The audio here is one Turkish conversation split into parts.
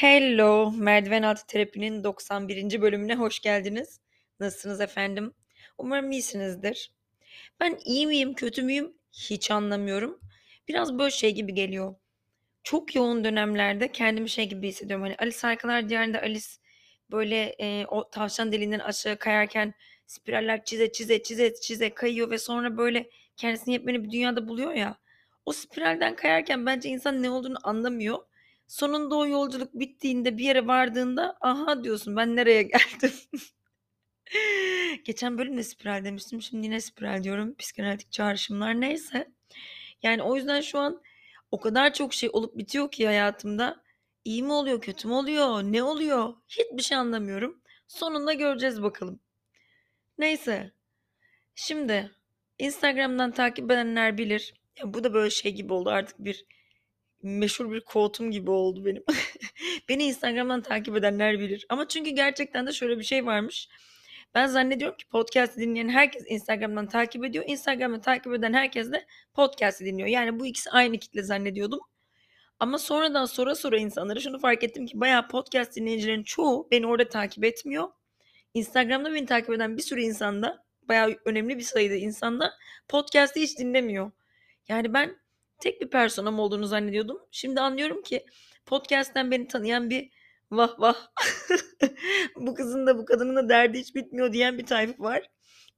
Hello, Merdiven Altı Terapi'nin 91. bölümüne hoş geldiniz. Nasılsınız efendim? Umarım iyisinizdir. Ben iyi miyim, kötü müyüm hiç anlamıyorum. Biraz böyle şey gibi geliyor. Çok yoğun dönemlerde kendimi şey gibi hissediyorum. Hani Alice Harikalar Diyarı'nda Alice böyle e, o tavşan deliğinden aşağı kayarken spiraller çize çize çize çize kayıyor ve sonra böyle kendisini yepyeni bir dünyada buluyor ya. O spiralden kayarken bence insan ne olduğunu anlamıyor Sonunda o yolculuk bittiğinde bir yere vardığında aha diyorsun ben nereye geldim? Geçen bölüm de spiral demiştim. Şimdi yine spiral diyorum. Psikanalitik çağrışımlar neyse. Yani o yüzden şu an o kadar çok şey olup bitiyor ki hayatımda. İyi mi oluyor, kötü mü oluyor, ne oluyor? Hiçbir şey anlamıyorum. Sonunda göreceğiz bakalım. Neyse. Şimdi Instagram'dan takip edenler bilir. Ya bu da böyle şey gibi oldu artık bir meşhur bir quote'um gibi oldu benim. Beni Instagram'dan takip edenler bilir. Ama çünkü gerçekten de şöyle bir şey varmış. Ben zannediyorum ki podcast dinleyen herkes Instagram'dan takip ediyor. Instagram'dan takip eden herkes de podcast'i dinliyor. Yani bu ikisi aynı kitle zannediyordum. Ama sonradan sonra sonra insanlara şunu fark ettim ki bayağı podcast dinleyicilerin çoğu beni orada takip etmiyor. Instagram'da beni takip eden bir sürü insanda bayağı önemli bir sayıda insanda podcast'i hiç dinlemiyor. Yani ben tek bir personam olduğunu zannediyordum. Şimdi anlıyorum ki podcast'ten beni tanıyan bir vah vah bu kızın da bu kadının da derdi hiç bitmiyor diyen bir tayfa var.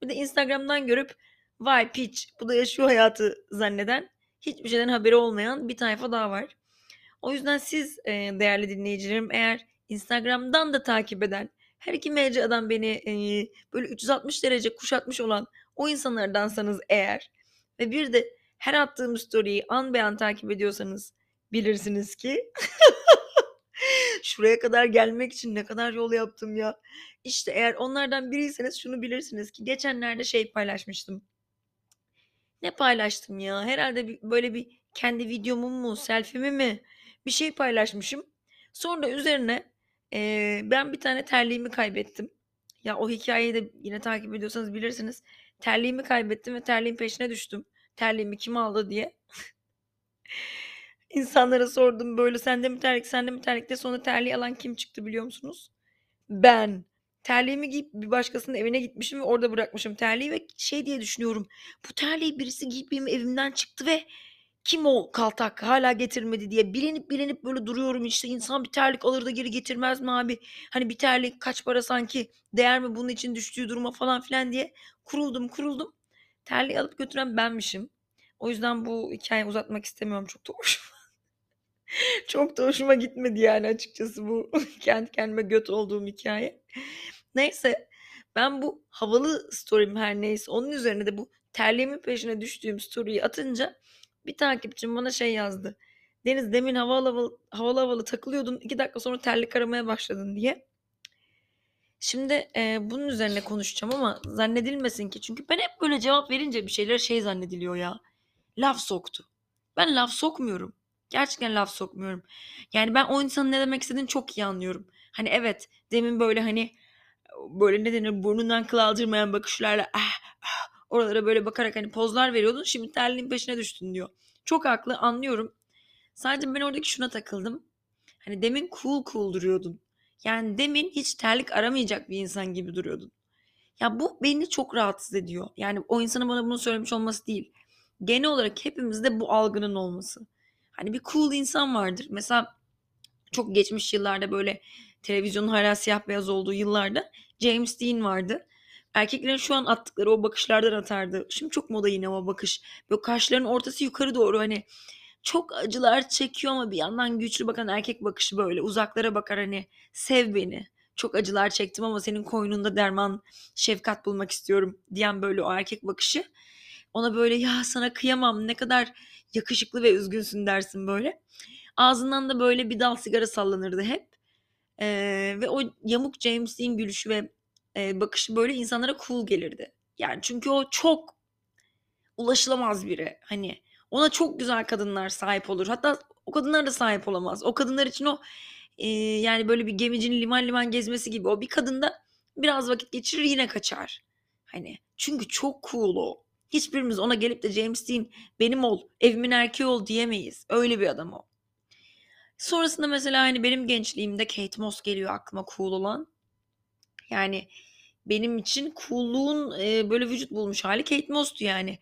Bir de Instagram'dan görüp vay piç bu da yaşıyor hayatı zanneden hiçbir şeyden haberi olmayan bir tayfa daha var. O yüzden siz e, değerli dinleyicilerim eğer Instagram'dan da takip eden her iki mecradan beni e, böyle 360 derece kuşatmış olan o insanlardansanız eğer ve bir de her attığım story'yi an be an takip ediyorsanız bilirsiniz ki şuraya kadar gelmek için ne kadar yol yaptım ya. İşte eğer onlardan biriyseniz şunu bilirsiniz ki geçenlerde şey paylaşmıştım. Ne paylaştım ya? Herhalde bir, böyle bir kendi videomu mu, selfie'mi mi bir şey paylaşmışım. Sonra üzerine e, ben bir tane terliğimi kaybettim. Ya o hikayeyi de yine takip ediyorsanız bilirsiniz. Terliğimi kaybettim ve terliğin peşine düştüm terliğimi kim aldı diye. İnsanlara sordum böyle sende mi terlik sende mi terlik de sonra terliği alan kim çıktı biliyor musunuz? Ben. Terliğimi giyip bir başkasının evine gitmişim ve orada bırakmışım terliği ve şey diye düşünüyorum. Bu terliği birisi giyip benim evimden çıktı ve kim o kaltak hala getirmedi diye bilenip bilenip böyle duruyorum işte insan bir terlik alır da geri getirmez mi abi? Hani bir terlik kaç para sanki değer mi bunun için düştüğü duruma falan filan diye kuruldum kuruldum. Terliği alıp götüren benmişim. O yüzden bu hikayeyi uzatmak istemiyorum. Çok da hoşuma çok da hoşuma gitmedi yani açıkçası bu kendi kendime göt olduğum hikaye. Neyse ben bu havalı story'im her neyse onun üzerine de bu terliğimin peşine düştüğüm story'yi atınca bir takipçim bana şey yazdı. Deniz demin havalı havalı, havalı havalı takılıyordun iki dakika sonra terlik aramaya başladın diye. Şimdi, eee, bunun üzerine konuşacağım ama zannedilmesin ki çünkü ben hep böyle cevap verince bir şeyler şey zannediliyor ya, laf soktu. Ben laf sokmuyorum. Gerçekten laf sokmuyorum. Yani ben o insanın ne demek istediğini çok iyi anlıyorum. Hani evet, demin böyle, hani, böyle ne denir, burnundan kıl aldırmayan bakışlarla ah, ah, oralara böyle bakarak, hani, pozlar veriyordun, şimdi terliğin peşine düştün diyor. Çok haklı, anlıyorum. Sadece ben oradaki şuna takıldım. Hani demin cool cool duruyordun. Yani demin hiç terlik aramayacak bir insan gibi duruyordun. Ya bu beni çok rahatsız ediyor. Yani o insanın bana bunu söylemiş olması değil. Genel olarak hepimizde bu algının olması. Hani bir cool insan vardır. Mesela çok geçmiş yıllarda böyle televizyonun hala siyah beyaz olduğu yıllarda James Dean vardı. Erkeklerin şu an attıkları o bakışlardan atardı. Şimdi çok moda yine o bakış. Böyle kaşların ortası yukarı doğru hani çok acılar çekiyor ama bir yandan güçlü bakan erkek bakışı böyle uzaklara bakar hani sev beni. Çok acılar çektim ama senin koynunda derman, şefkat bulmak istiyorum diyen böyle o erkek bakışı. Ona böyle ya sana kıyamam ne kadar yakışıklı ve üzgünsün dersin böyle. Ağzından da böyle bir dal sigara sallanırdı hep. Eee, ve o yamuk James Dean gülüşü ve, eee, bakışı böyle insanlara cool gelirdi. Yani çünkü o çok ulaşılamaz biri. Hani ona çok güzel kadınlar sahip olur. Hatta o kadınlar da sahip olamaz. O kadınlar için o, eee, yani böyle bir gemicinin liman liman gezmesi gibi. O bir kadında biraz vakit geçirir yine kaçar. Hani çünkü çok cool o. Hiçbirimiz ona gelip de James Dean benim ol, evimin erkeği ol diyemeyiz. Öyle bir adam o. Sonrasında mesela hani benim gençliğimde Kate Moss geliyor aklıma cool olan. Yani benim için cool'luğun eee, böyle vücut bulmuş hali Kate Moss'tu yani.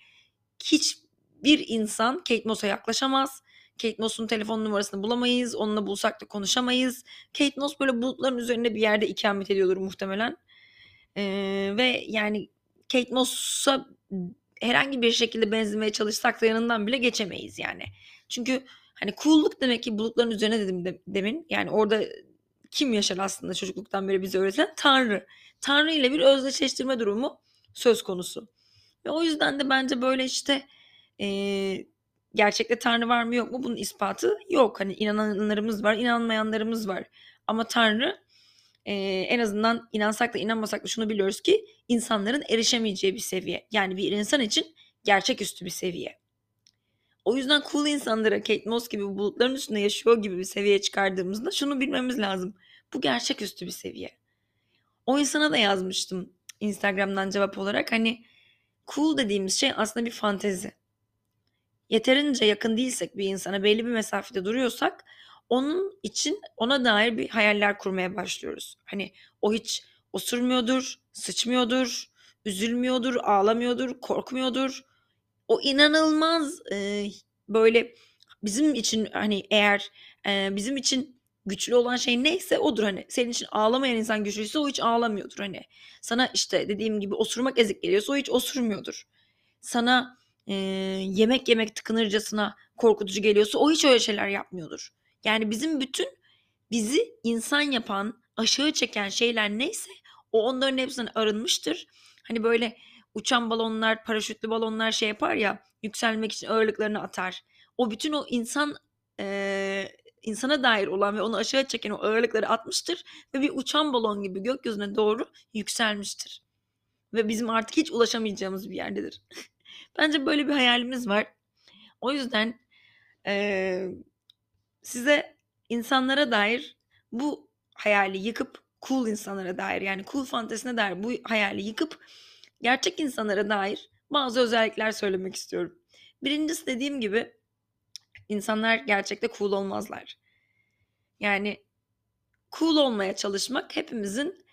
Hiçbir insan Kate Moss'a yaklaşamaz. Kate Moss'un telefon numarasını bulamayız. Onunla bulsak da konuşamayız. Kate Moss böyle bulutların üzerinde bir yerde ikamet ediyordur muhtemelen. Eee, ve yani Kate Moss'a herhangi bir şekilde benzemeye çalışsak da yanından bile geçemeyiz yani. Çünkü hani cool'luk demek ki bulutların üzerine dedim de, demin. Yani orada kim yaşar aslında çocukluktan beri bize öğretilen? Tanrı. Tanrı ile bir özdeşleştirme durumu söz konusu. Ve o yüzden de bence böyle işte eee, gerçekte Tanrı var mı yok mu bunun ispatı yok. Hani inananlarımız var, inanmayanlarımız var. Ama Tanrı eee, en azından inansak da inanmasak da şunu biliyoruz ki insanların erişemeyeceği bir seviye. Yani bir insan için gerçeküstü bir seviye. O yüzden cool insanlara Kate Moss gibi bulutların üstünde yaşıyor gibi bir seviyeye çıkardığımızda şunu bilmemiz lazım. Bu gerçeküstü bir seviye. O insana da yazmıştım Instagram'dan cevap olarak. Hani cool dediğimiz şey aslında bir fantezi. Yeterince yakın değilsek bir insana belli bir mesafede duruyorsak onun için ona dair bir hayaller kurmaya başlıyoruz. Hani o hiç osurmuyordur, sıçmıyordur, üzülmüyordur, ağlamıyordur, korkmuyordur. O inanılmaz e, böyle bizim için hani eğer e, bizim için güçlü olan şey neyse odur hani. Senin için ağlamayan insan güçlüyse o hiç ağlamıyordur hani. Sana işte dediğim gibi osurmak ezik geliyorsa o hiç osurmuyordur. Sana e, yemek yemek tıkınırcasına korkutucu geliyorsa o hiç öyle şeyler yapmıyordur. Yani bizim bütün bizi insan yapan, aşağı çeken şeyler neyse o onların hepsinden arınmıştır. Hani böyle uçan balonlar, paraşütlü balonlar şey yapar ya yükselmek için ağırlıklarını atar. O bütün o insan e, insana dair olan ve onu aşağı çeken o ağırlıkları atmıştır ve bir uçan balon gibi gökyüzüne doğru yükselmiştir. Ve bizim artık hiç ulaşamayacağımız bir yerdedir. Bence böyle bir hayalimiz var. O yüzden e, size insanlara dair bu hayali yıkıp cool insanlara dair yani cool fantezisine dair bu hayali yıkıp gerçek insanlara dair bazı özellikler söylemek istiyorum. Birincisi dediğim gibi insanlar gerçekte cool olmazlar. Yani cool olmaya çalışmak hepimizin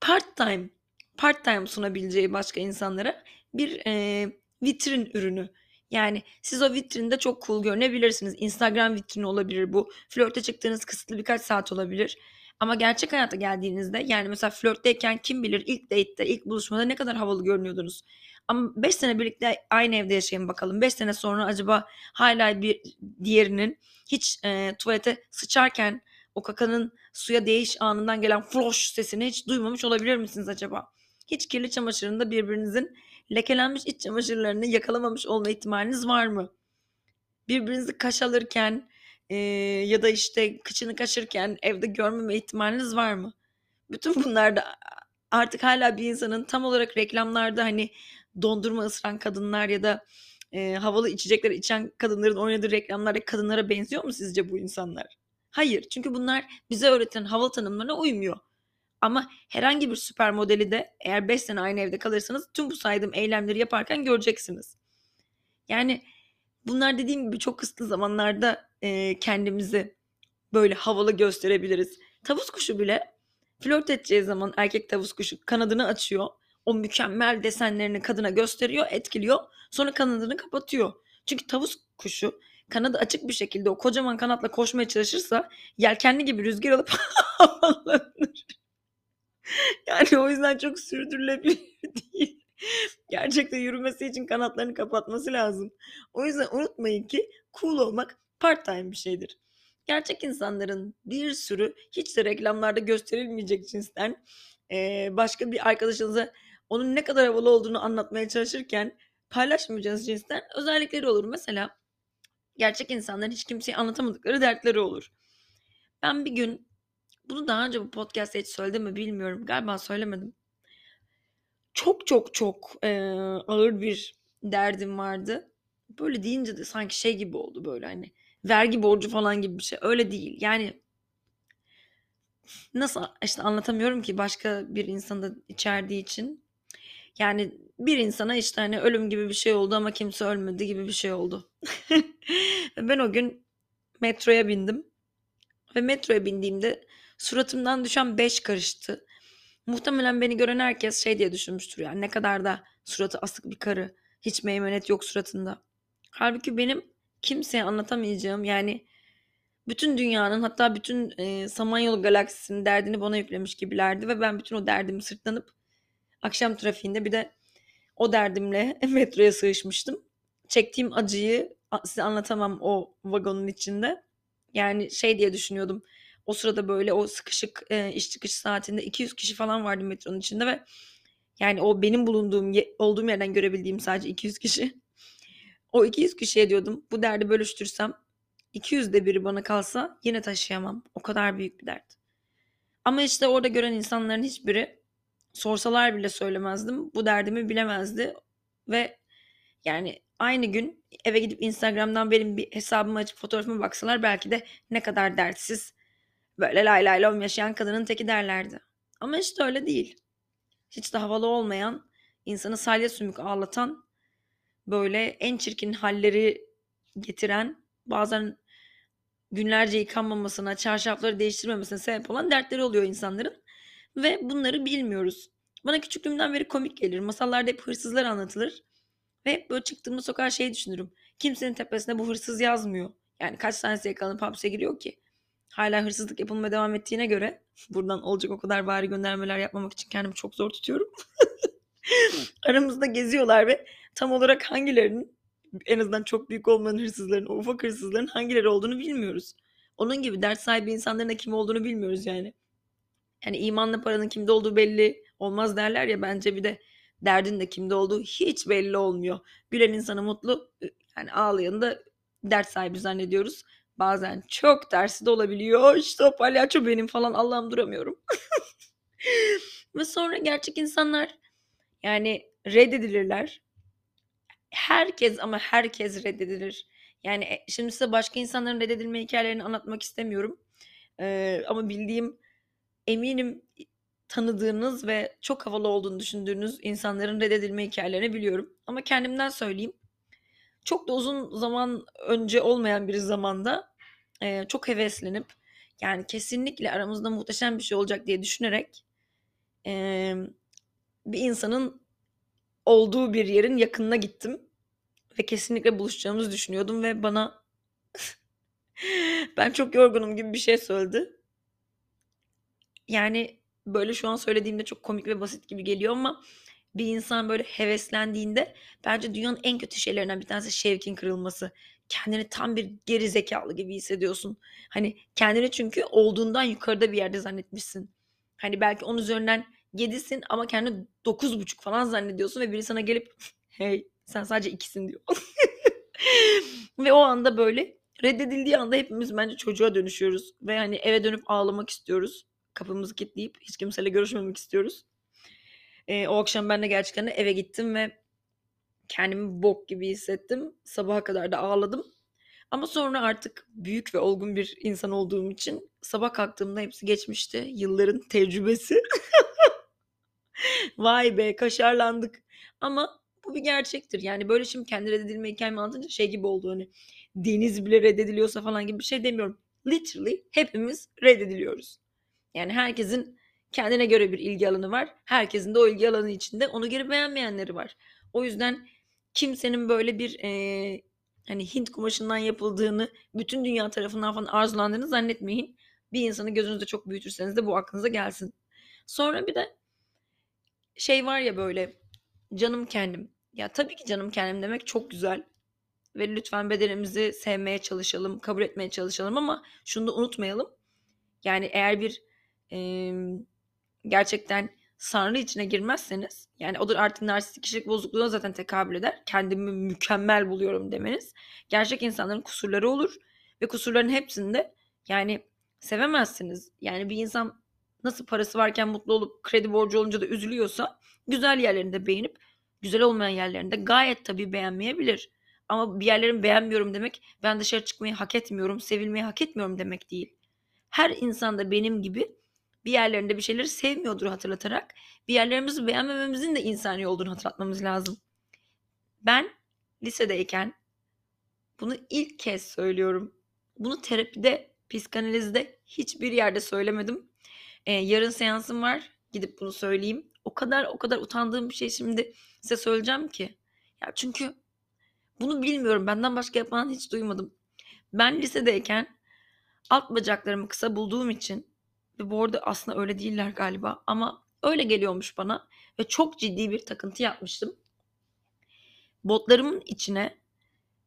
part time part time sunabileceği başka insanlara bir e, vitrin ürünü. Yani siz o vitrinde çok cool görünebilirsiniz. Instagram vitrini olabilir bu. Flörte çıktığınız kısıtlı birkaç saat olabilir. Ama gerçek hayata geldiğinizde yani mesela flörtteyken kim bilir ilk date'te, ilk buluşmada ne kadar havalı görünüyordunuz. Ama 5 sene birlikte aynı evde yaşayın bakalım. 5 sene sonra acaba hala bir diğerinin hiç e, tuvalete sıçarken o kakanın suya değiş anından gelen floş sesini hiç duymamış olabilir misiniz acaba? Hiç kirli çamaşırında birbirinizin lekelenmiş iç çamaşırlarını yakalamamış olma ihtimaliniz var mı? Birbirinizi kaş alırken e, ya da işte kıçını kaşırken evde görmeme ihtimaliniz var mı? Bütün bunlarda artık hala bir insanın tam olarak reklamlarda hani dondurma ısıran kadınlar ya da e, havalı içecekler içen kadınların oynadığı reklamlardaki kadınlara benziyor mu sizce bu insanlar? Hayır. Çünkü bunlar bize öğretilen havalı tanımlarına uymuyor. Ama herhangi bir süper modeli de eğer 5 sene aynı evde kalırsanız tüm bu saydığım eylemleri yaparken göreceksiniz. Yani bunlar dediğim gibi çok kısıtlı zamanlarda e, kendimizi böyle havalı gösterebiliriz. Tavus kuşu bile flört edeceği zaman erkek tavus kuşu kanadını açıyor. O mükemmel desenlerini kadına gösteriyor, etkiliyor. Sonra kanadını kapatıyor. Çünkü tavus kuşu kanadı açık bir şekilde o kocaman kanatla koşmaya çalışırsa yelkenli gibi rüzgar alıp havalanır. Yani o yüzden çok sürdürülebilir değil. Gerçekten yürümesi için kanatlarını kapatması lazım. O yüzden unutmayın ki cool olmak part time bir şeydir. Gerçek insanların bir sürü hiç de reklamlarda gösterilmeyecek cinsten başka bir arkadaşınıza onun ne kadar havalı olduğunu anlatmaya çalışırken paylaşmayacağınız cinsten özellikleri olur. Mesela gerçek insanların hiç kimseye anlatamadıkları dertleri olur. Ben bir gün bunu daha önce bu podcast'ta hiç söyledim mi bilmiyorum. Galiba söylemedim. Çok çok çok e, ağır bir derdim vardı. Böyle deyince de sanki şey gibi oldu böyle hani vergi borcu falan gibi bir şey. Öyle değil. Yani nasıl işte anlatamıyorum ki başka bir insanda içerdiği için. Yani bir insana işte hani ölüm gibi bir şey oldu ama kimse ölmedi gibi bir şey oldu. ben o gün metroya bindim. Ve metroya bindiğimde suratımdan düşen beş karıştı. Muhtemelen beni gören herkes şey diye düşünmüştür yani ne kadar da suratı asık bir karı. Hiç meymenet yok suratında. Halbuki benim kimseye anlatamayacağım yani bütün dünyanın hatta bütün e, Samanyolu galaksisinin derdini bana yüklemiş gibilerdi ve ben bütün o derdimi sırtlanıp akşam trafiğinde bir de o derdimle metroya sığışmıştım. Çektiğim acıyı size anlatamam o vagonun içinde. Yani şey diye düşünüyordum. O sırada böyle o sıkışık e, iş çıkış saatinde 200 kişi falan vardı metronun içinde ve yani o benim bulunduğum olduğum yerden görebildiğim sadece 200 kişi. O 200 kişiye diyordum bu derdi bölüştürsem 200 de biri bana kalsa yine taşıyamam. O kadar büyük bir dert. Ama işte orada gören insanların hiçbiri sorsalar bile söylemezdim. Bu derdimi bilemezdi. Ve yani aynı gün eve gidip Instagram'dan benim bir hesabımı açıp fotoğrafıma baksalar belki de ne kadar dertsiz böyle lay lay lom yaşayan kadının teki derlerdi. Ama işte öyle değil. Hiç de havalı olmayan, insanı salya sümük ağlatan, böyle en çirkin halleri getiren, bazen günlerce yıkanmamasına, çarşafları değiştirmemesine sebep olan dertleri oluyor insanların. Ve bunları bilmiyoruz. Bana küçüklüğümden beri komik gelir. Masallarda hep hırsızlar anlatılır. Ve hep böyle çıktığımda sokağa şey düşünürüm. Kimsenin tepesine bu hırsız yazmıyor. Yani kaç tanesi yakalanıp hapse giriyor ki? Hala hırsızlık yapılmaya devam ettiğine göre buradan olacak o kadar bari göndermeler yapmamak için kendimi çok zor tutuyorum. Aramızda geziyorlar ve tam olarak hangilerinin en azından çok büyük olmayan hırsızların, ufak hırsızların hangileri olduğunu bilmiyoruz. Onun gibi dert sahibi insanların da kim olduğunu bilmiyoruz yani. Yani imanla paranın kimde olduğu belli olmaz derler ya bence bir de derdin de kimde olduğu hiç belli olmuyor. Gülen insanı mutlu, yani ağlayanı da dert sahibi zannediyoruz. Bazen çok tersi de olabiliyor. İşte o palyaço benim falan Allah'ım duramıyorum. Ve sonra gerçek insanlar yani reddedilirler. Herkes ama herkes reddedilir. Yani e, şimdi size başka insanların reddedilme hikayelerini anlatmak istemiyorum. Ee, ama bildiğim eminim tanıdığınız ve çok havalı olduğunu düşündüğünüz insanların reddedilme hikayelerini biliyorum. Ama kendimden söyleyeyim. Çok da uzun zaman önce olmayan bir zamanda e, çok heveslenip yani kesinlikle aramızda muhteşem bir şey olacak diye düşünerek e, bir insanın olduğu bir yerin yakınına gittim ve kesinlikle buluşacağımızı düşünüyordum ve bana ben çok yorgunum gibi bir şey söyledi. Yani böyle şu an söylediğimde çok komik ve basit gibi geliyor ama bir insan böyle heveslendiğinde bence dünyanın en kötü şeylerinden bir tanesi şevkin kırılması. Kendini tam bir geri zekalı gibi hissediyorsun. Hani kendini çünkü olduğundan yukarıda bir yerde zannetmişsin. Hani belki onun üzerinden 7'sin ama kendini 9,5 falan zannediyorsun ve biri sana gelip hey sen sadece ikisin diyor. ve o anda böyle reddedildiği anda hepimiz bence çocuğa dönüşüyoruz. Ve hani eve dönüp ağlamak istiyoruz. Kapımızı kilitleyip hiç kimseyle görüşmemek istiyoruz. Ee, o akşam ben de gerçekten eve gittim ve kendimi bok gibi hissettim. Sabaha kadar da ağladım. Ama sonra artık büyük ve olgun bir insan olduğum için sabah kalktığımda hepsi geçmişti. Yılların tecrübesi. Vay be kaşarlandık. Ama bu bir gerçektir. Yani böyle şimdi kendi reddedilme hikayemi anlatınca şey gibi oldu hani deniz bile reddediliyorsa falan gibi bir şey demiyorum. Literally hepimiz reddediliyoruz. Yani herkesin kendine göre bir ilgi alanı var. Herkesin de o ilgi alanı içinde onu geri beğenmeyenleri var. O yüzden kimsenin böyle bir e, hani Hint kumaşından yapıldığını bütün dünya tarafından falan arzulandığını zannetmeyin. Bir insanı gözünüzde çok büyütürseniz de bu aklınıza gelsin. Sonra bir de şey var ya böyle canım kendim. Ya tabii ki canım kendim demek çok güzel. Ve lütfen bedenimizi sevmeye çalışalım, kabul etmeye çalışalım ama şunu da unutmayalım. Yani eğer bir gerçekten sarnı içine girmezseniz yani o da artık narsistik kişilik bozukluğuna zaten tekabül eder. Kendimi mükemmel buluyorum demeniz. Gerçek insanların kusurları olur ve kusurların hepsinde yani sevemezsiniz. Yani bir insan nasıl parası varken mutlu olup kredi borcu olunca da üzülüyorsa güzel yerlerinde beğenip güzel olmayan yerlerinde gayet tabii beğenmeyebilir. Ama bir yerlerin beğenmiyorum demek ben dışarı çıkmayı hak etmiyorum, sevilmeyi hak etmiyorum demek değil. Her insan da benim gibi bir yerlerinde bir şeyleri sevmiyordur hatırlatarak bir yerlerimizi beğenmememizin de insani olduğunu hatırlatmamız lazım. Ben lisedeyken bunu ilk kez söylüyorum. Bunu terapide, psikanalizde hiçbir yerde söylemedim. Ee, yarın seansım var. Gidip bunu söyleyeyim. O kadar o kadar utandığım bir şey şimdi size söyleyeceğim ki. Ya çünkü bunu bilmiyorum. Benden başka yapan hiç duymadım. Ben lisedeyken alt bacaklarımı kısa bulduğum için bu arada aslında öyle değiller galiba ama öyle geliyormuş bana ve çok ciddi bir takıntı yapmıştım. Botlarımın içine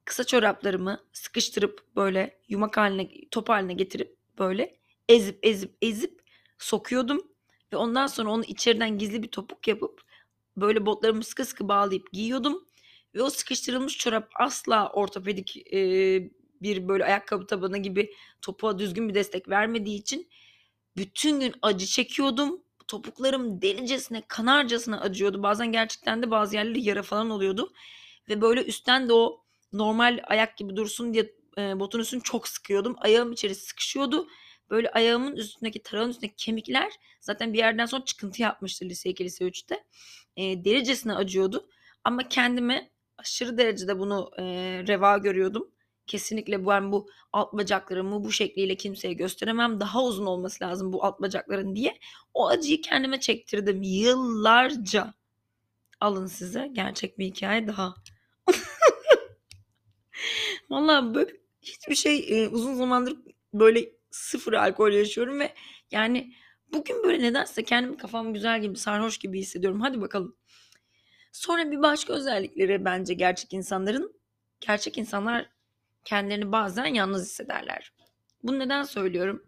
kısa çoraplarımı sıkıştırıp böyle yumak haline, top haline getirip böyle ezip ezip ezip sokuyordum ve ondan sonra onu içeriden gizli bir topuk yapıp böyle botlarımı sıkı sıkı bağlayıp giyiyordum ve o sıkıştırılmış çorap asla ortopedik e, bir böyle ayakkabı tabanı gibi topuğa düzgün bir destek vermediği için bütün gün acı çekiyordum. Topuklarım delicesine, kanarcasına acıyordu. Bazen gerçekten de bazı yerleri yara falan oluyordu. Ve böyle üstten de o normal ayak gibi dursun diye e, botun üstünü çok sıkıyordum. Ayağım içeri sıkışıyordu. Böyle ayağımın üstündeki tarağın üstündeki kemikler zaten bir yerden sonra çıkıntı yapmıştı lise 2, lise 3'te. E, delicesine acıyordu. Ama kendime aşırı derecede bunu e, reva görüyordum. Kesinlikle ben bu alt bacaklarımı bu şekliyle kimseye gösteremem. Daha uzun olması lazım bu alt bacakların diye. O acıyı kendime çektirdim yıllarca. Alın size gerçek bir hikaye daha. Vallahi böyle hiçbir şey e, uzun zamandır böyle sıfır alkol yaşıyorum ve yani bugün böyle nedense kendimi kafam güzel gibi sarhoş gibi hissediyorum. Hadi bakalım. Sonra bir başka özellikleri bence gerçek insanların gerçek insanlar kendilerini bazen yalnız hissederler. Bunu neden söylüyorum?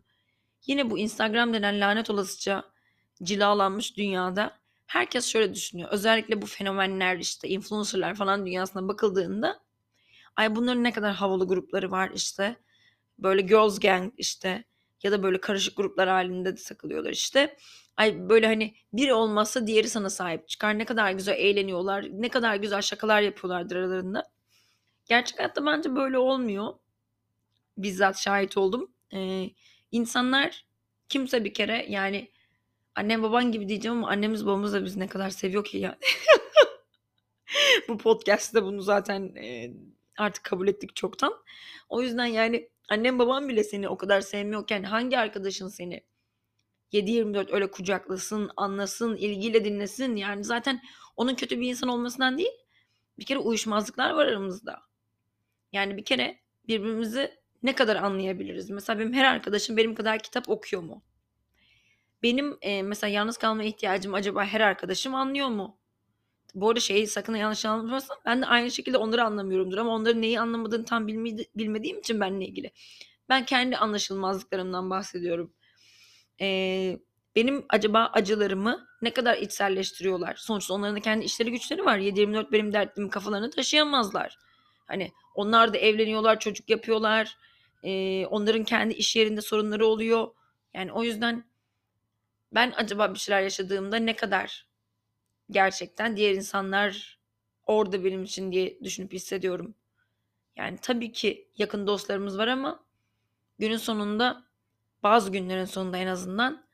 Yine bu Instagram denen lanet olasıca cilalanmış dünyada herkes şöyle düşünüyor. Özellikle bu fenomenler işte influencerlar falan dünyasına bakıldığında ay bunların ne kadar havalı grupları var işte. Böyle girls gang işte ya da böyle karışık gruplar halinde de takılıyorlar işte. Ay böyle hani biri olmazsa diğeri sana sahip çıkar. Ne kadar güzel eğleniyorlar. Ne kadar güzel şakalar yapıyorlardır aralarında. Gerçek hayatta bence böyle olmuyor. Bizzat şahit oldum. Ee, insanlar kimse bir kere yani annem baban gibi diyeceğim ama annemiz babamız da bizi ne kadar seviyor ki yani. Bu podcast'te bunu zaten e, artık kabul ettik çoktan. O yüzden yani annem babam bile seni o kadar sevmiyorken hangi arkadaşın seni 7-24 öyle kucaklasın, anlasın, ilgiyle dinlesin. Yani zaten onun kötü bir insan olmasından değil. Bir kere uyuşmazlıklar var aramızda. Yani bir kere birbirimizi ne kadar anlayabiliriz? Mesela benim her arkadaşım benim kadar kitap okuyor mu? Benim e, mesela yalnız kalma ihtiyacım acaba her arkadaşım anlıyor mu? Bu arada şeyi sakın yanlış anlamasın. Ben de aynı şekilde onları anlamıyorumdur ama onların neyi anlamadığını tam bilmediğim için benimle ilgili. Ben kendi anlaşılmazlıklarımdan bahsediyorum. Ee, benim acaba acılarımı ne kadar içselleştiriyorlar? Sonuçta onların da kendi işleri güçleri var. 7-24 benim dertlimi kafalarını taşıyamazlar. Hani onlar da evleniyorlar, çocuk yapıyorlar. Ee, onların kendi iş yerinde sorunları oluyor. Yani o yüzden ben acaba bir şeyler yaşadığımda ne kadar gerçekten diğer insanlar orada benim için diye düşünüp hissediyorum. Yani tabii ki yakın dostlarımız var ama günün sonunda bazı günlerin sonunda en azından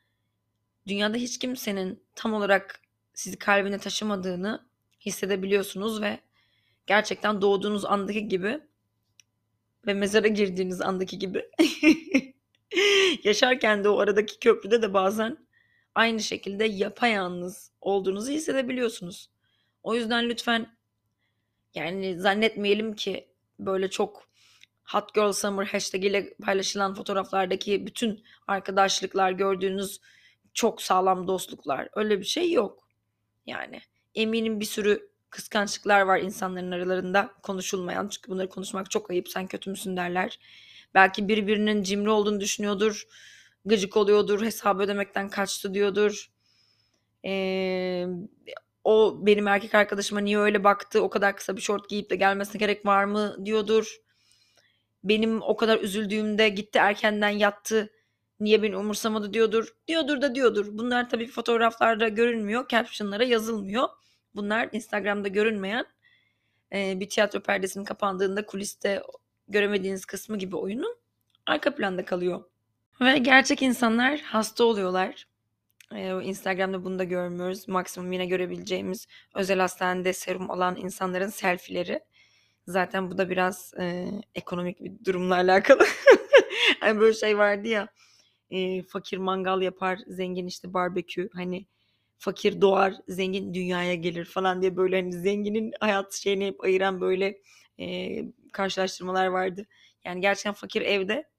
dünyada hiç kimsenin tam olarak sizi kalbine taşımadığını hissedebiliyorsunuz ve gerçekten doğduğunuz andaki gibi ve mezara girdiğiniz andaki gibi yaşarken de o aradaki köprüde de bazen aynı şekilde yapayalnız olduğunuzu hissedebiliyorsunuz. O yüzden lütfen yani zannetmeyelim ki böyle çok Hot Girl Summer hashtag ile paylaşılan fotoğraflardaki bütün arkadaşlıklar gördüğünüz çok sağlam dostluklar. Öyle bir şey yok. Yani eminim bir sürü kıskançlıklar var insanların aralarında konuşulmayan. Çünkü bunları konuşmak çok ayıp. Sen kötü müsün derler. Belki birbirinin cimri olduğunu düşünüyordur. Gıcık oluyordur. Hesabı ödemekten kaçtı diyordur. Emm, o benim erkek arkadaşıma niye öyle baktı, o kadar kısa bir şort giyip de gelmesine gerek var mı diyordur. Benim o kadar üzüldüğümde gitti erkenden yattı, niye beni umursamadı diyordur. Diyordur da diyordur. Bunlar tabii fotoğraflarda görünmüyor, caption'lara yazılmıyor. Bunlar Instagram'da görünmeyen, eee, bir tiyatro perdesinin kapandığında kuliste göremediğiniz kısmı gibi oyunun arka planda kalıyor. Ve gerçek insanlar hasta oluyorlar. Eee, Instagram'da bunu da görmüyoruz. Maksimum yine görebileceğimiz özel hastanede serum alan insanların selfie'leri. Zaten bu da biraz, eee, ekonomik bir durumla alakalı. Hani, böyle şey vardı ya, eee, fakir mangal yapar, zengin, işte, barbekü. Hani, fakir doğar, zengin dünyaya gelir falan diye, böyle, hani, zenginin hayat şeyini hep ayıran, böyle, eee, karşılaştırmalar vardı. Yani gerçekten fakir evde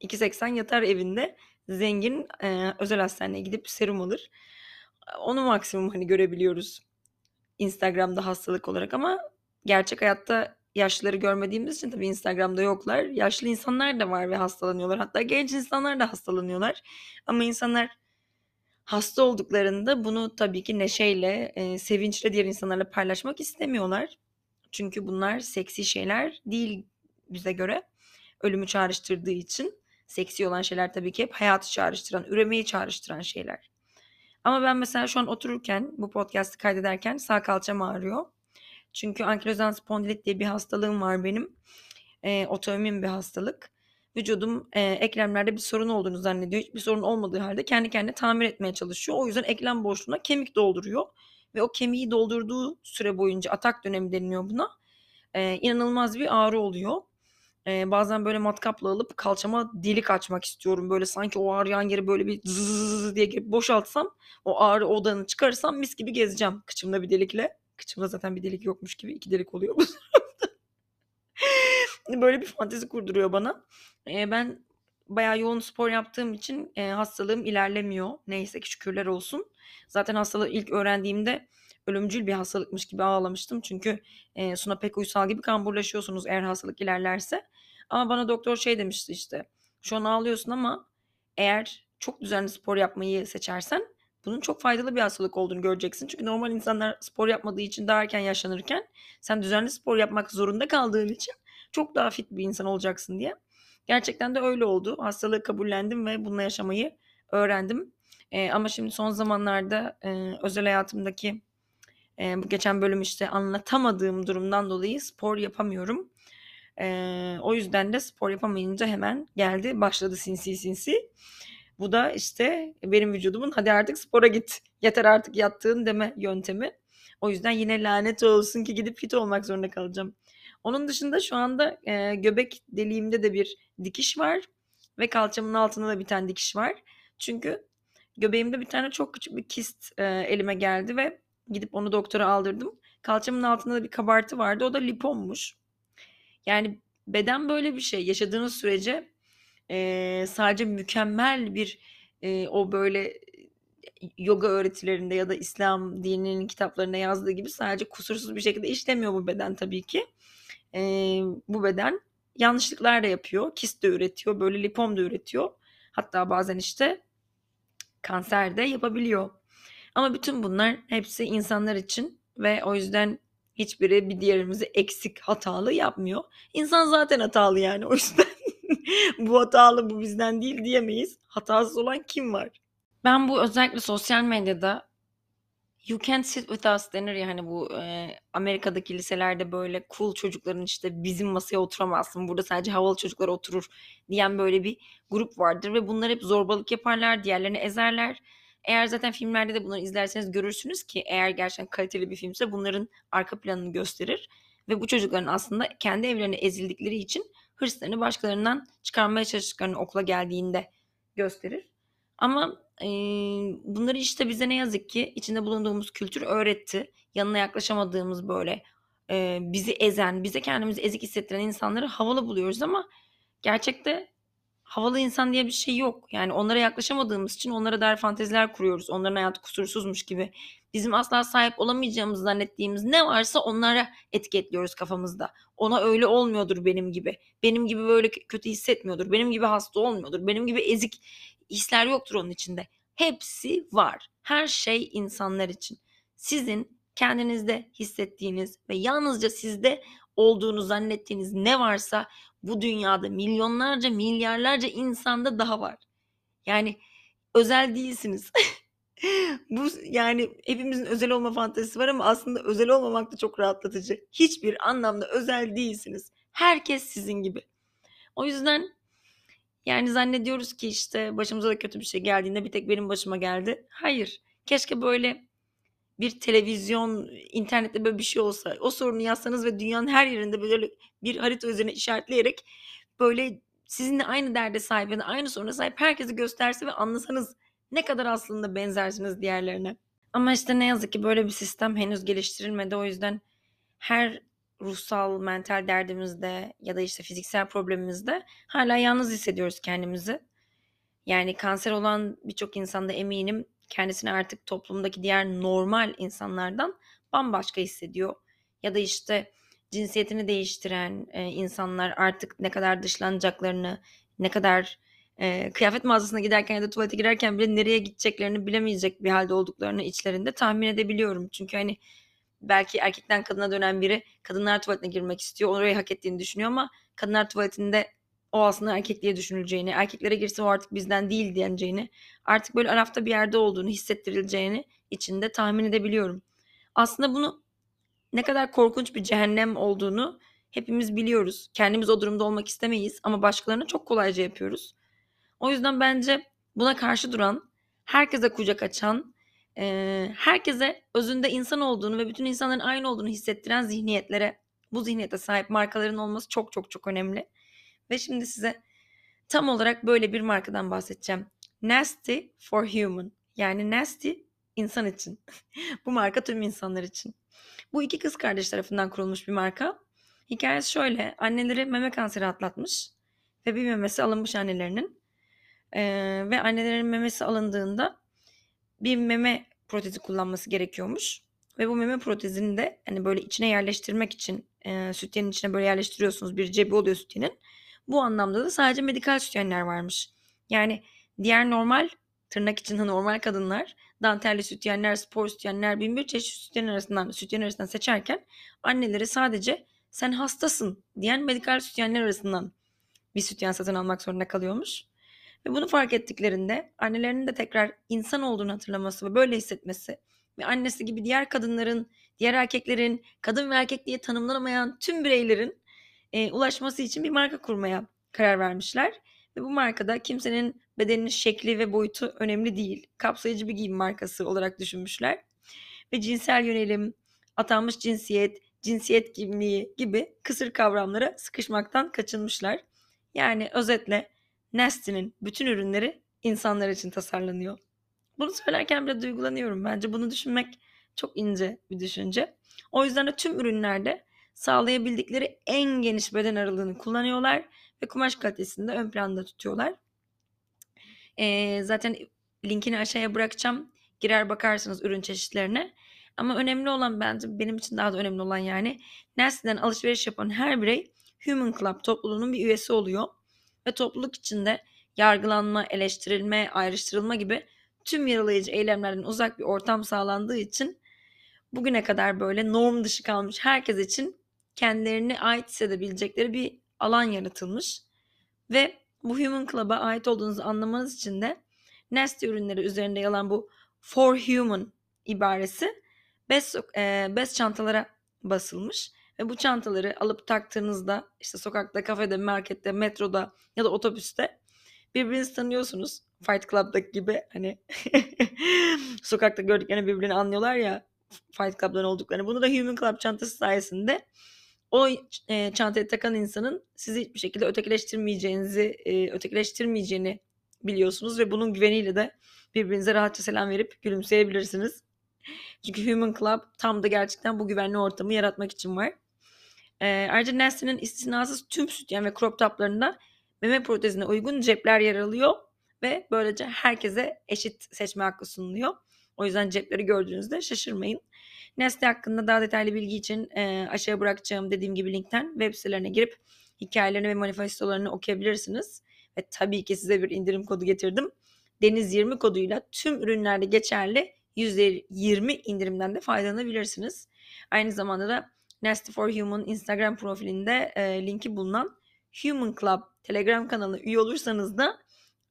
2.80 yatar evinde. Zengin, eee, özel hastaneye gidip serum alır. Onu maksimum, hani, görebiliyoruz Instagram'da hastalık olarak ama gerçek hayatta yaşlıları görmediğimiz için tabii Instagram'da yoklar. Yaşlı insanlar da var ve hastalanıyorlar. Hatta genç insanlar da hastalanıyorlar. Ama insanlar hasta olduklarında bunu tabii ki neşeyle, eee, sevinçle diğer insanlarla paylaşmak istemiyorlar. Çünkü bunlar seksi şeyler değil bize göre. Ölümü çağrıştırdığı için seksi olan şeyler tabii ki hep hayatı çağrıştıran, üremeyi çağrıştıran şeyler. Ama ben mesela şu an otururken, bu podcast'ı kaydederken sağ kalçam ağrıyor. Çünkü ankilozan spondilit diye bir hastalığım var benim. Eee, otoimmün bir hastalık. Vücudum, eee, eklemlerde bir sorun olduğunu zannediyor. Hiçbir sorun olmadığı hâlde kendi kendine tamir etmeye çalışıyor. O yüzden eklem boşluğuna kemik dolduruyor ve o kemiği doldurduğu süre boyunca atak dönemi deniliyor buna. Eee, inanılmaz bir ağrı oluyor. Eee, bazen böyle matkapla alıp kalçama delik açmak istiyorum. Böyle sanki o ağrıyan yeri böyle bir zzzz diye girip boşaltsam, o ağrı odağını çıkarırsam mis gibi gezeceğim kıçımda bir delikle. Kıçımda zaten bir delik yokmuş gibi 2 delik oluyor bu. Böyle bir fantezi kurduruyor bana. Eee, ben bayağı yoğun spor yaptığım için, eee, hastalığım ilerlemiyor. Neyse ki şükürler olsun. Zaten hastalığı ilk öğrendiğimde ölümcül bir hastalıkmış gibi ağlamıştım. Çünkü, eee, Suna Pek Uysal gibi kamburlaşıyorsunuz eğer hastalık ilerlerse. Ama bana doktor şey demişti işte, "Şu an ağlıyorsun ama eğer çok düzenli spor yapmayı seçersen bunun çok faydalı bir hastalık olduğunu göreceksin. Çünkü normal insanlar spor yapmadığı için daha erken yaşlanırken sen düzenli spor yapmak zorunda kaldığın için çok daha fit bir insan olacaksın." diye. Gerçekten de öyle oldu. Hastalığı kabullendim ve bununla yaşamayı öğrendim. Eee, ama şimdi son zamanlarda, eee, özel hayatımdaki, eee, bu geçen bölüm, işte, anlatamadığım durumdan dolayı spor yapamıyorum. Eee, o yüzden de spor yapamayınca hemen geldi başladı sinsi sinsi. Bu da, işte, benim vücudumun "Hadi artık spora git, yeter artık yattığın." deme yöntemi. O yüzden yine lanet olsun ki gidip fit olmak zorunda kalacağım. Onun dışında şu anda, eee, göbek deliğimde de bir dikiş var ve kalçamın altında da bir tane dikiş var. Çünkü göbeğimde bir tane çok küçük bir kist, eee, elime geldi ve gidip onu doktora aldırdım. Kalçamın altında da bir kabartı vardı. O da lipommuş. Yani beden böyle bir şey. Yaşadığınız sürece, eee, sadece mükemmel bir, eee, o böyle, yoga öğretilerinde ya da İslam dininin kitaplarında yazdığı gibi sadece kusursuz bir şekilde işlemiyor bu beden tabii ki. Eee, bu beden yanlışlıklar da yapıyor. Kist de üretiyor, böyle lipom da üretiyor. Hatta bazen, işte, kanser de yapabiliyor. Ama bütün bunlar hepsi insanlar için ve o yüzden hiçbiri bir diğerimizi eksik, hatalı yapmıyor. İnsan zaten hatalı yani. O yüzden bu hatalı, bu bizden değil diyemeyiz. Hatasız olan kim var? Ben bu özellikle sosyal medyada "You can't sit with us." denir ya, hani, bu, eee, Amerika'daki liselerde böyle cool çocukların, işte, "Bizim masaya oturamazsın, burada sadece havalı çocuklar oturur." diyen böyle bir grup vardır ve bunlar hep zorbalık yaparlar, diğerlerini ezerler. Eğer zaten filmlerde de bunları izlerseniz görürsünüz ki eğer gerçekten kaliteli bir filmse bunların arka planını gösterir ve bu çocukların aslında kendi evlerinde ezildikleri için hırslarını başkalarından çıkarmaya çalıştıklarını okula geldiğinde gösterir. Ama, bunları, işte, bize ne yazık ki içinde bulunduğumuz kültür öğretti. Yanına yaklaşamadığımız, böyle, bizi ezen, bize kendimizi ezik hissettiren insanları havalı buluyoruz ama gerçekte havalı insan diye bir şey yok. Yani onlara yaklaşamadığımız için onlara dair fanteziler kuruyoruz. Onların hayatı kusursuzmuş gibi. Bizim asla sahip olamayacağımızı zannettiğimiz ne varsa onlara etiketliyoruz kafamızda. Ona öyle olmuyordur benim gibi. Benim gibi böyle kötü hissetmiyordur. Benim gibi hasta olmuyordur. Benim gibi ezik hisler yoktur onun içinde. Hepsi var. Her şey insanlar için. Sizin kendinizde hissettiğiniz ve yalnızca sizde olduğunu zannettiğiniz ne varsa bu dünyada milyonlarca, milyarlarca insanda daha var. Yani özel değilsiniz. bu yani hepimizin özel olma fantezisi var ama aslında özel olmamak da çok rahatlatıcı. Hiçbir anlamda özel değilsiniz. Herkes sizin gibi. O yüzden yani zannediyoruz ki işte başımıza da kötü bir şey geldiğinde bir tek benim başıma geldi. Hayır. Keşke böyle bir televizyon, internette böyle bir şey olsa. O sorunu yazsanız ve dünyanın her yerinde böyle bir harita üzerine işaretleyerek böyle sizinle aynı derde sahip ya da aynı soruna sahip herkesi gösterse ve anlasanız ne kadar aslında benzersiniz diğerlerine. Ama işte ne yazık ki böyle bir sistem henüz geliştirilmedi. O yüzden her ruhsal, mental derdimizde ya da işte fiziksel problemimizde hala yalnız hissediyoruz kendimizi. Yani kanser olan birçok insanda eminim kendisini artık toplumdaki diğer normal insanlardan bambaşka hissediyor. Ya da işte cinsiyetini değiştiren e, insanlar artık ne kadar dışlanacaklarını, ne kadar e, kıyafet mağazasına giderken ya da tuvalete girerken bile nereye gideceklerini bilemeyecek bir halde olduklarını içlerinde tahmin edebiliyorum. Çünkü hani belki erkekten kadına dönen biri kadınlar tuvaletine girmek istiyor. Orayı hak ettiğini düşünüyor ama kadınlar tuvaletinde o aslında erkekliğe düşünüleceğini, erkeklere girse o artık bizden değil deneceğini, artık böyle arafta bir yerde olduğunu hissettirileceğini içinde tahmin edebiliyorum. Aslında bunu ne kadar korkunç bir cehennem olduğunu hepimiz biliyoruz. Kendimiz o durumda olmak istemeyiz ama başkalarına çok kolayca yapıyoruz. O yüzden bence buna karşı duran, herkese kucak açan, herkese özünde insan olduğunu ve bütün insanların aynı olduğunu hissettiren zihniyetlere, bu zihniyete sahip markaların olması çok çok çok önemli. Ve şimdi size tam olarak böyle bir markadan bahsedeceğim. Nasty for Human. Yani Nasty insan için. bu marka tüm insanlar için. Bu iki kız kardeş tarafından kurulmuş bir marka. Hikayesi şöyle. Anneleri meme kanseri atlatmış ve bir memesi alınmış annelerinin. Ee, ve annelerin memesi alındığında bir meme protezi kullanması gerekiyormuş. Ve bu meme protezini de hani böyle içine yerleştirmek için e, sütyenin içine böyle yerleştiriyorsunuz. Bir cebi oluyor sütyenin. Bu anlamda da sadece medikal sütyenler varmış. Yani diğer normal tırnak içinde normal kadınlar dantelli sütyenler, spor sütyenler, bin bir çeşit sütyen arasından, sütyen arasından seçerken anneleri sadece sen hastasın diyen medikal sütyenler arasından bir sütyen satın almak zorunda kalıyormuş. Ve bunu fark ettiklerinde annelerinin de tekrar insan olduğunu hatırlaması ve böyle hissetmesi ve annesi gibi diğer kadınların, diğer erkeklerin, kadın ve erkek diye tanımlanamayan tüm bireylerin e, ulaşması için bir marka kurmaya karar vermişler. Ve bu markada kimsenin bedeninin şekli ve boyutu önemli değil. Kapsayıcı bir giyim markası olarak düşünmüşler. Ve cinsel yönelim, atanmış cinsiyet, cinsiyet kimliği gibi kısır kavramlara sıkışmaktan kaçınmışlar. Yani özetle Nasty'nin bütün ürünleri insanlar için tasarlanıyor. Bunu söylerken bile duygulanıyorum. Bence bunu düşünmek çok ince bir düşünce. O yüzden de tüm ürünlerde sağlayabildikleri en geniş beden aralığını kullanıyorlar ve kumaş kalitesini de ön planda tutuyorlar. Ee, zaten linkini aşağıya bırakacağım. Girer bakarsınız ürün çeşitlerine. Ama önemli olan bence benim için daha da önemli olan yani Nestle'den alışveriş yapan her birey Human Club topluluğunun bir üyesi oluyor. Ve topluluk içinde yargılanma, eleştirilme, ayrıştırılma gibi tüm yaralayıcı eylemlerden uzak bir ortam sağlandığı için bugüne kadar böyle norm dışı kalmış herkes için kendilerine ait hissedebilecekleri bir alan yaratılmış. Ve bu Human Club'a ait olduğunuzu anlamanız için de Nasty ürünleri üzerinde yalan bu For Human ibaresi bez, e, bez çantalara basılmış. Ve bu çantaları alıp taktığınızda işte sokakta, kafede, markette, metroda ya da otobüste birbirinizi tanıyorsunuz. Fight Club'daki gibi hani sokakta gördüklerini birbirini anlıyorlar ya Fight Club'dan olduklarını. Bunu da Human Club çantası sayesinde o e, çantayı takan insanın sizi hiçbir şekilde ötekileştirmeyeceğinizi, e, ötekileştirmeyeceğini biliyorsunuz ve bunun güveniyle de birbirinize rahatça selam verip gülümseyebilirsiniz. Çünkü Human Club tam da gerçekten bu güvenli ortamı yaratmak için var. E, ayrıca Nasty'nin istisnasız tüm sütyen ve crop toplarında meme protezine uygun cepler yer alıyor ve böylece herkese eşit seçme hakkı sunuluyor. O yüzden cepleri gördüğünüzde şaşırmayın. Nestle hakkında daha detaylı bilgi için e, aşağıya bırakacağım dediğim gibi linkten web sitelerine girip hikayelerini ve manifestolarını okuyabilirsiniz. Ve tabii ki size bir indirim kodu getirdim. Deniz20 koduyla tüm ürünlerde geçerli %20 indirimden de faydalanabilirsiniz. Aynı zamanda da Nasty for Human Instagram profilinde e, linki bulunan Human Club Telegram kanalı üye olursanız da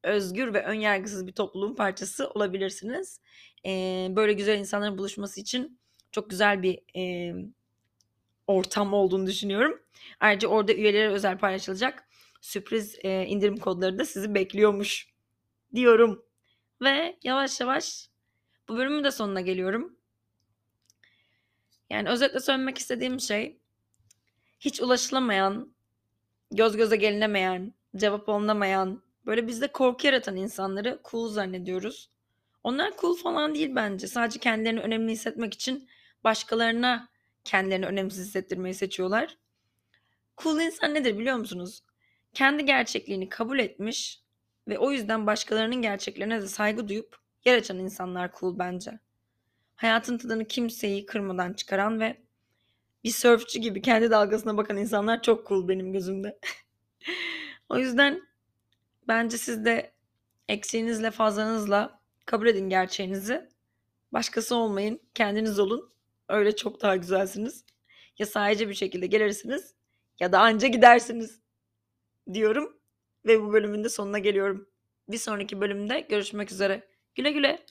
özgür ve önyargısız bir topluluğun parçası olabilirsiniz. E, böyle güzel insanların buluşması için çok güzel bir e, ortam olduğunu düşünüyorum. Ayrıca orada üyelere özel paylaşılacak sürpriz e, indirim kodları da sizi bekliyormuş diyorum. Ve yavaş yavaş bu bölümün de sonuna geliyorum. Yani özetle söylemek istediğim şey hiç ulaşılamayan, göz göze gelinemeyen, cevap alınamayan, böyle bizde korku yaratan insanları cool zannediyoruz. Onlar cool falan değil bence. Sadece kendilerini önemli hissetmek için başkalarına kendilerini önemsiz hissettirmeyi seçiyorlar. Cool insan nedir biliyor musunuz? Kendi gerçekliğini kabul etmiş ve o yüzden başkalarının gerçeklerine de saygı duyup yer açan insanlar cool bence. Hayatın tadını kimseyi kırmadan çıkaran ve bir sörfçü gibi kendi dalgasına bakan insanlar çok cool benim gözümde. o yüzden bence siz de eksiğinizle fazlanızla kabul edin gerçeğinizi. Başkası olmayın, kendiniz olun. Öyle çok daha güzelsiniz. Ya sadece bir şekilde gelirsiniz ya da anca gidersiniz diyorum ve bu bölümün de sonuna geliyorum. Bir sonraki bölümde görüşmek üzere. Güle güle.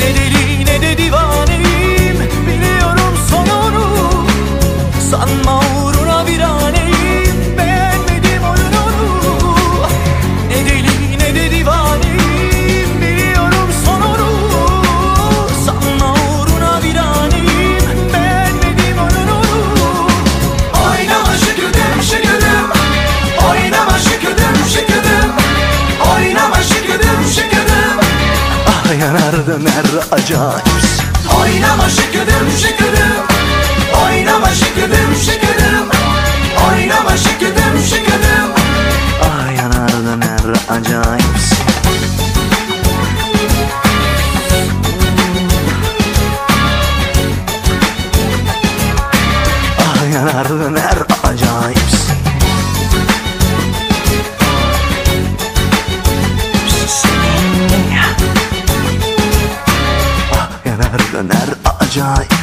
Ne deli ne de divaneyim yanar döner acayipsin Oynama şıkıdım şıkıdım Oynama şıkıdım şıkıdım Oynama şıkıdım şıkıdım Ah yanar döner acayipsin Ah yanar döner Ah yanar döner acayip